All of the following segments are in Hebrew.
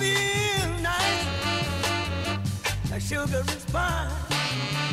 feel nice, like sugar is fine.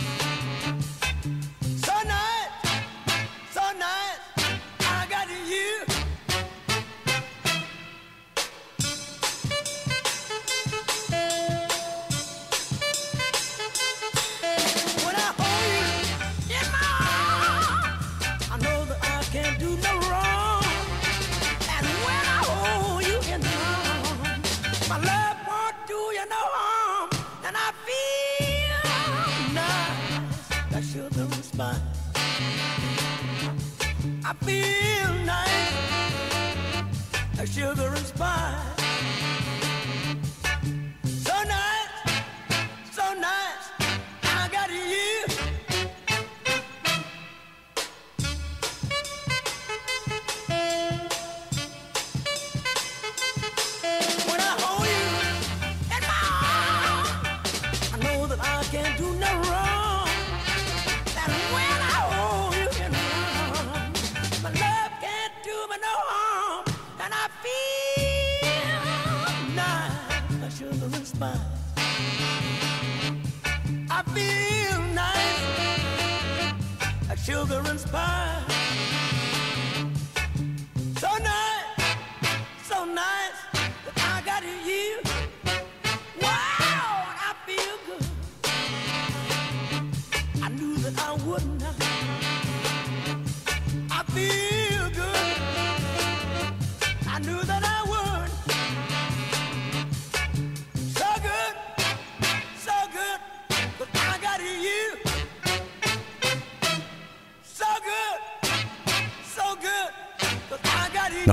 comes by.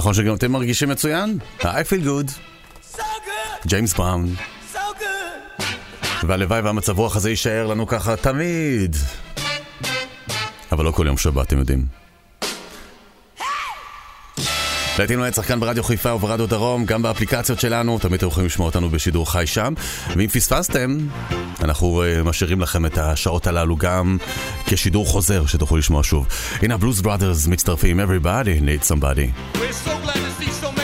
נכון שגם אתם מרגישים מצוין? I feel good. ג'יימס so בראון. והלוואי והמצב רוח הזה יישאר לנו ככה תמיד. אבל לא כל יום שבת, אתם יודעים. לעתים לא היה שחקן ברדיו חיפה וברדיו דרום, גם באפליקציות שלנו, תמיד אתם יכולים לשמוע אותנו בשידור חי שם. ואם פספסתם, אנחנו אה, משאירים לכם את השעות הללו גם כשידור חוזר שתוכלו לשמוע שוב. הנה הבלוז בראדרס מצטרפים, everybody needs somebody. We're so glad to see so many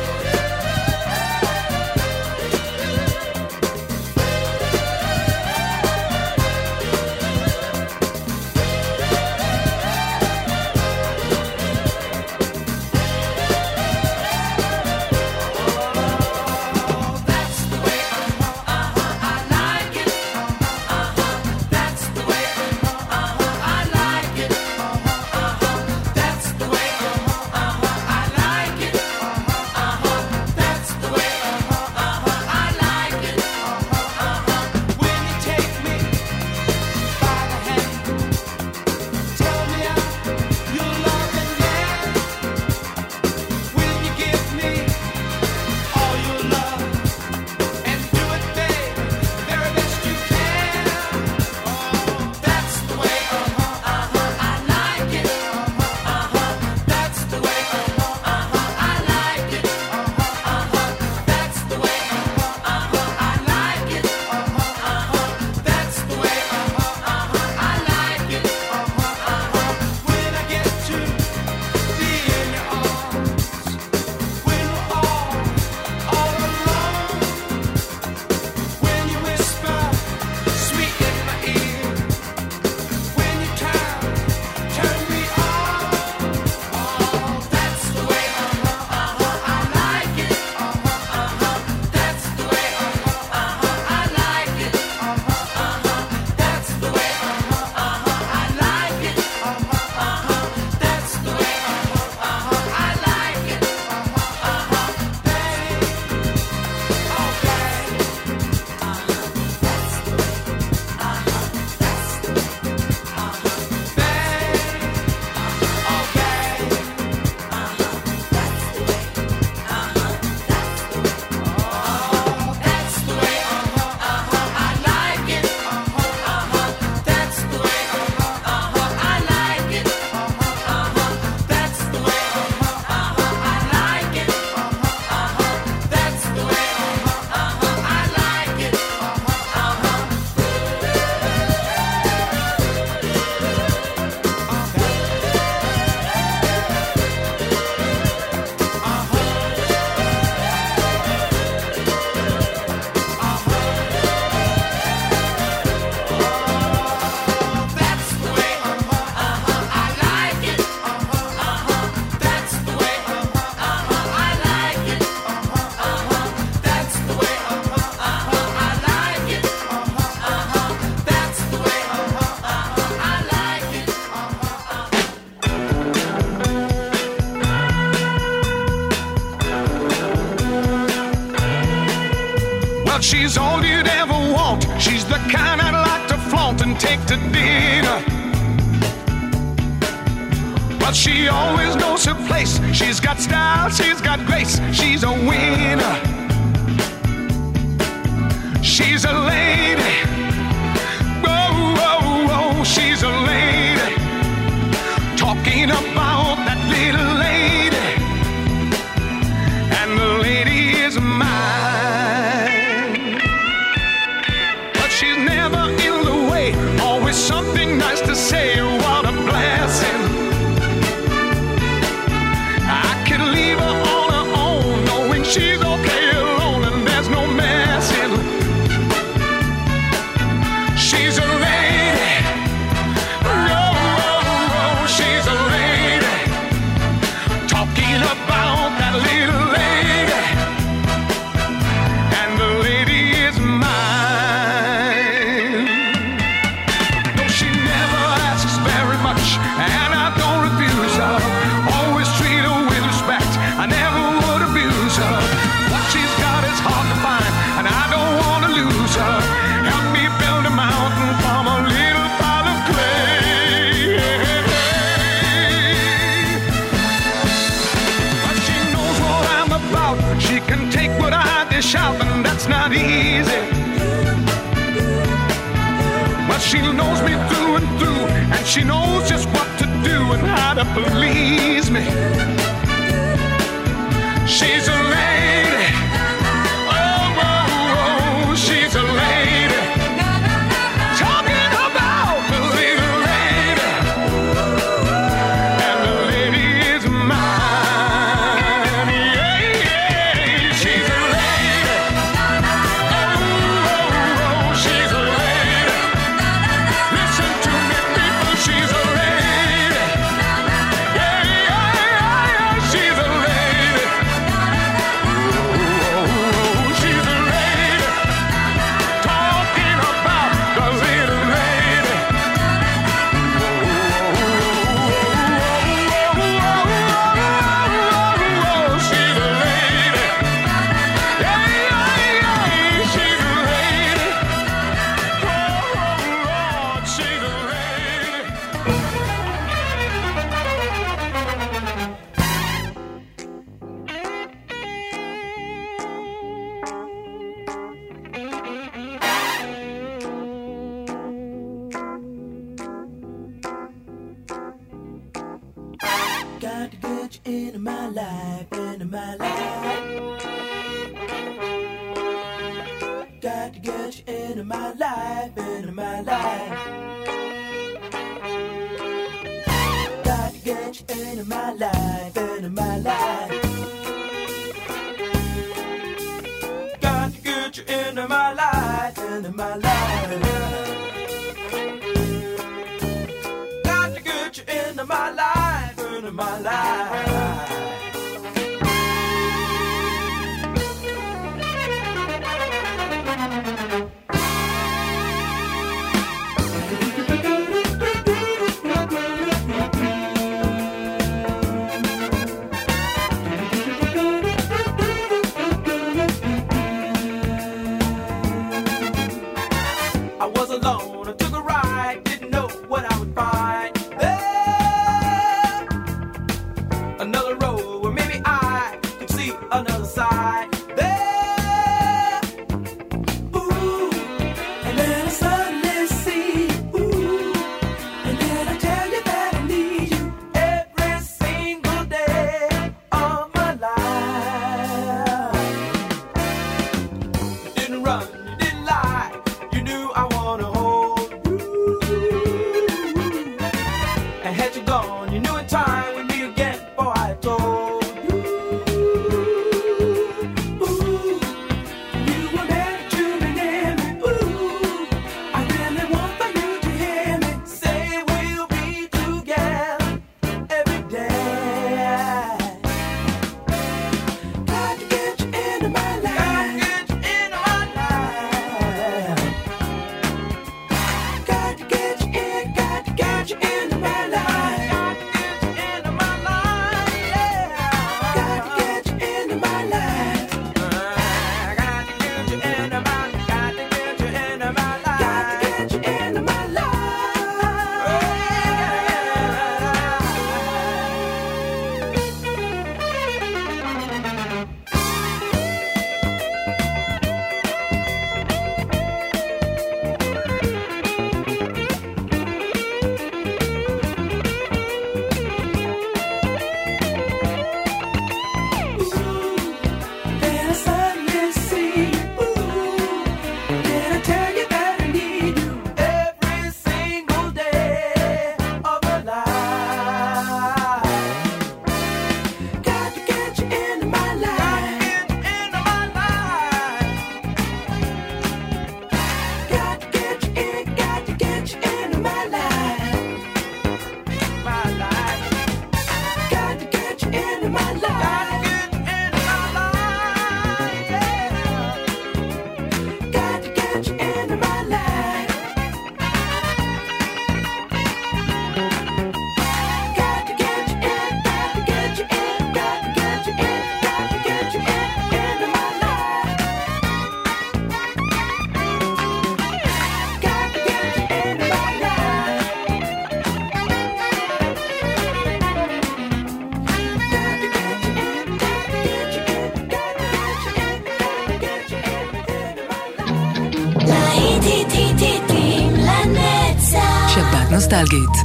Take to dinner. But she always knows her place. She's got style, she's got grace. She's a winner. She's a lady. Whoa, whoa, whoa, she's a lady. Talking about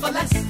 For less.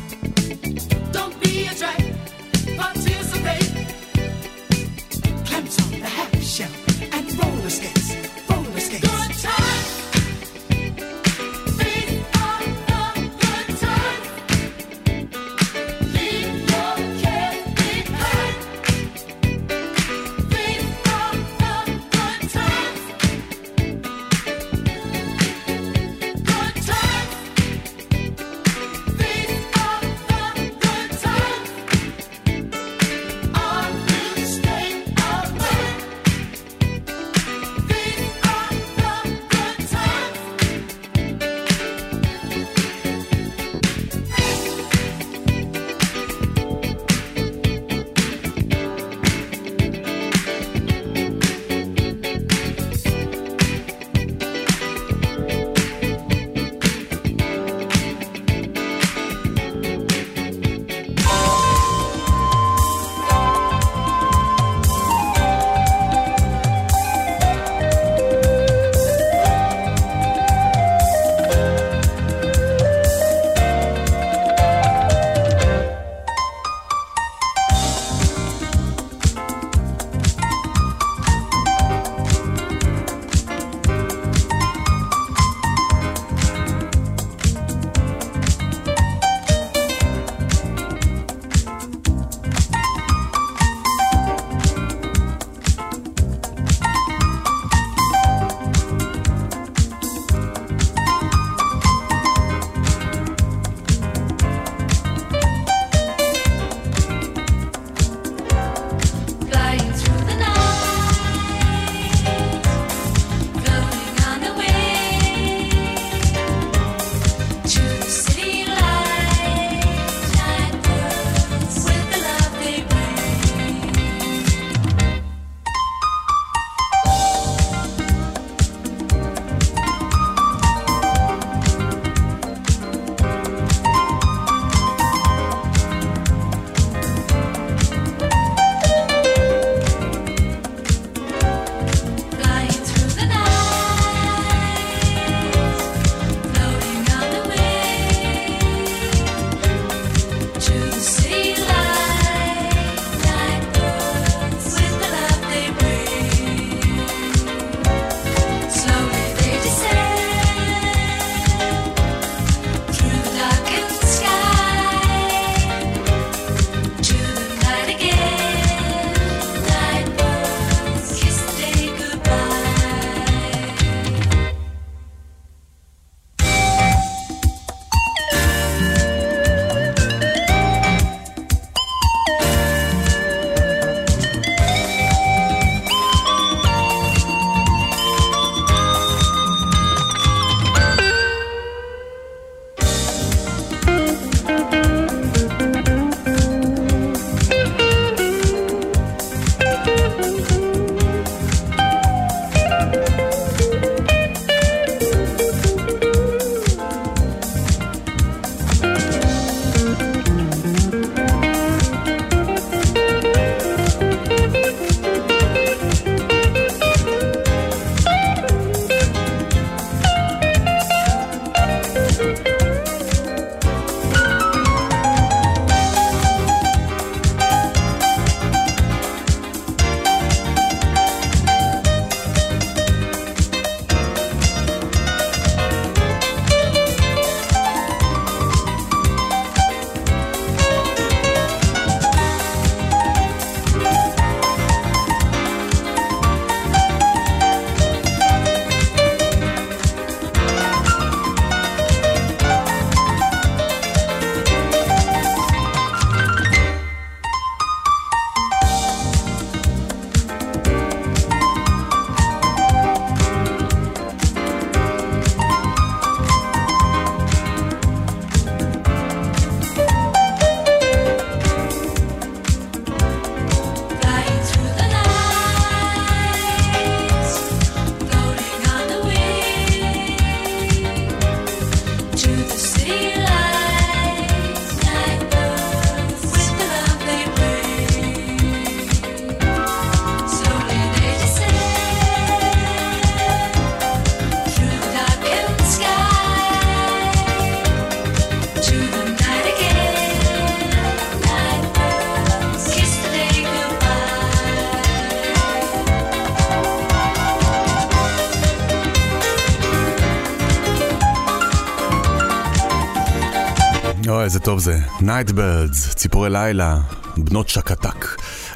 טוב זה, Nightbirds, ציפורי לילה, בנות שקתק.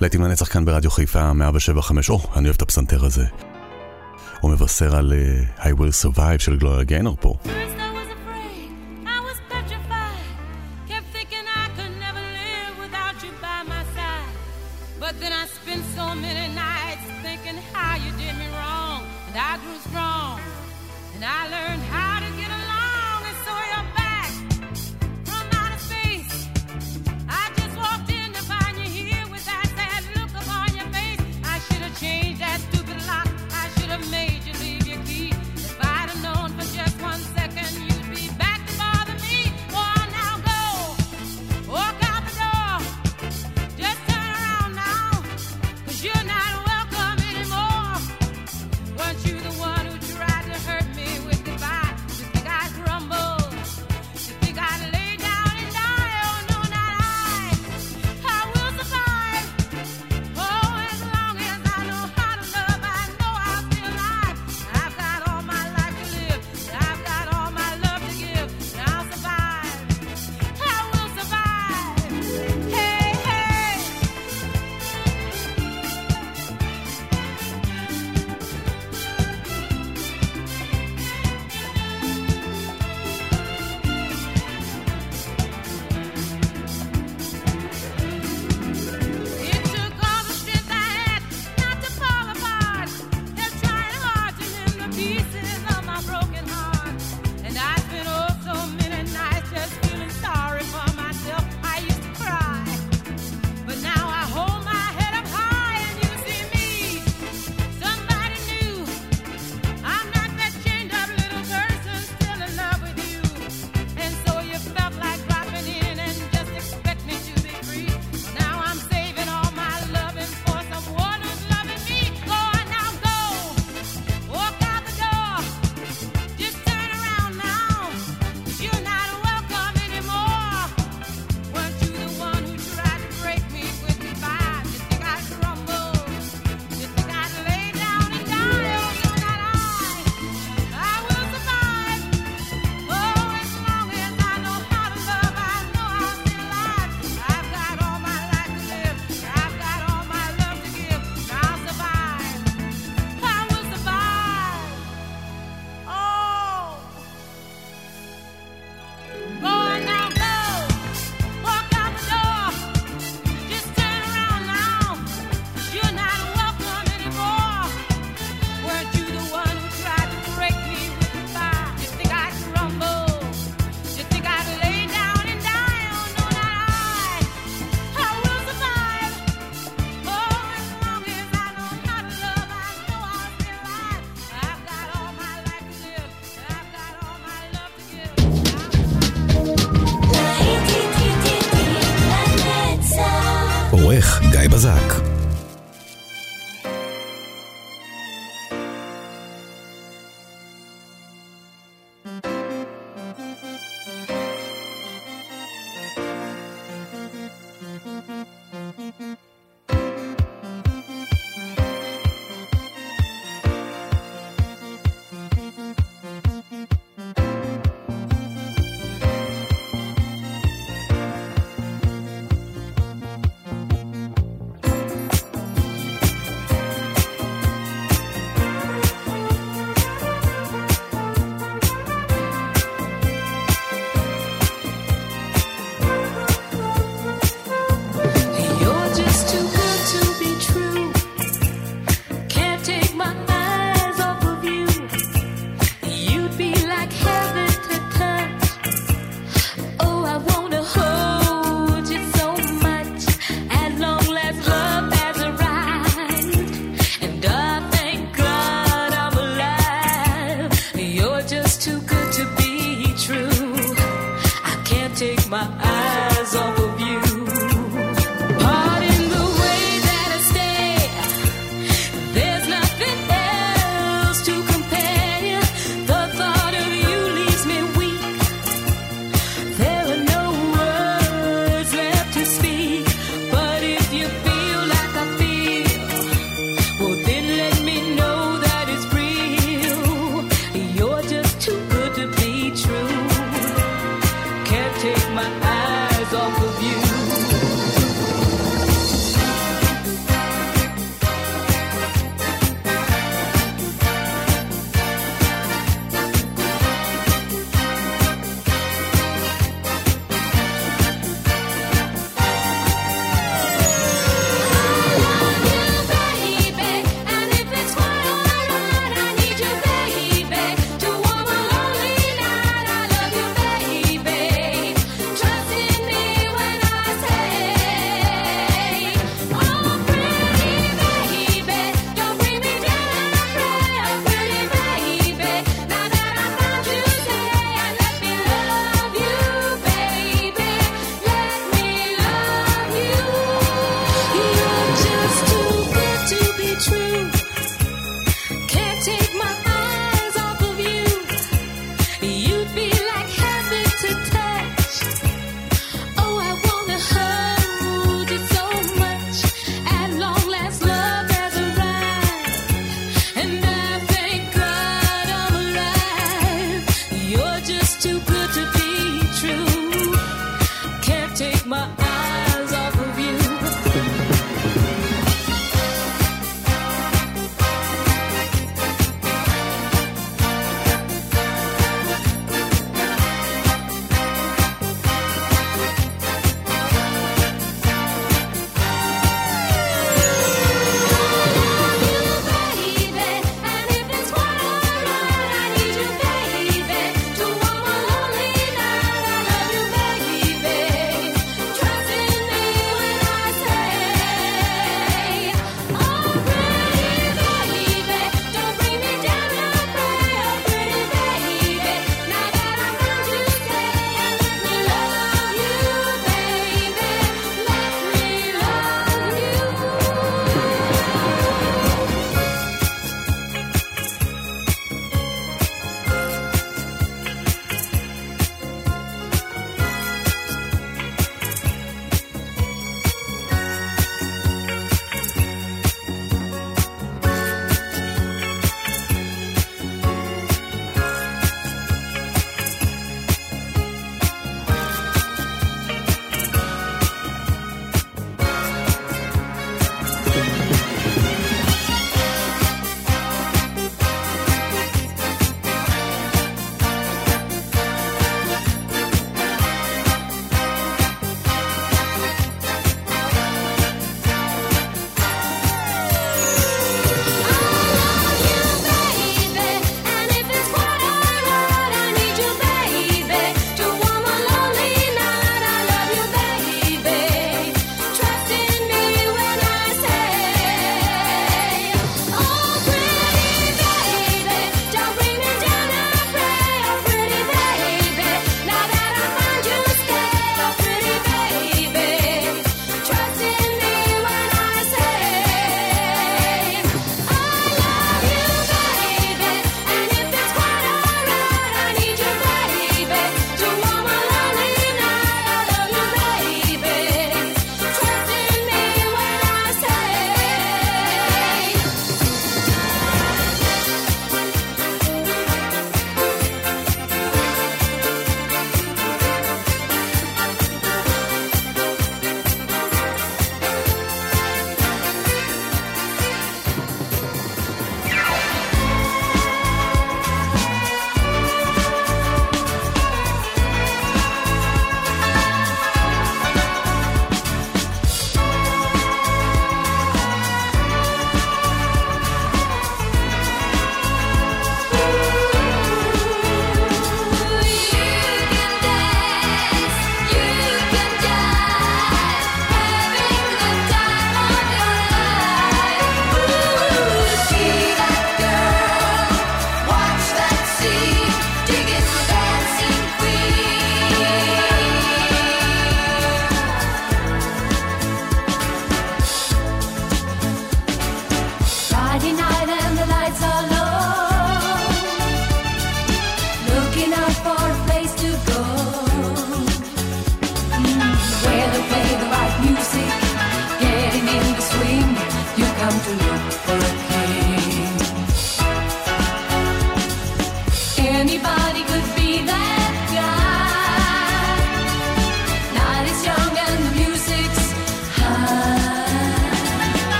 להיטים לנצח כאן ברדיו חיפה 175, או, oh, אני אוהב את הפסנתר הזה. הוא מבשר על uh, I will survive של גלויה גיינר פה.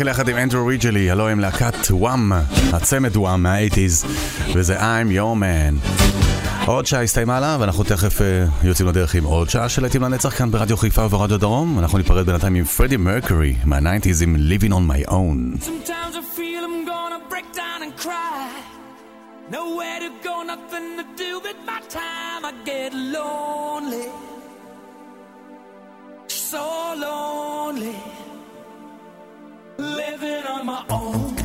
מייקל יחד עם אנדרו ריג'לי, הלו הם להקת וואם, הצמד וואם מה-80's, וזה I'm your man. עוד שעה הסתיימה לה, ואנחנו תכף uh, יוצאים לדרך עם עוד שעה של להיטים לנצח כאן ברדיו חיפה וברדיו דרום. אנחנו ניפרד בינתיים עם פרדי מרקורי מה-90's עם Living on my own. Lonely. So lonely. Living on my own.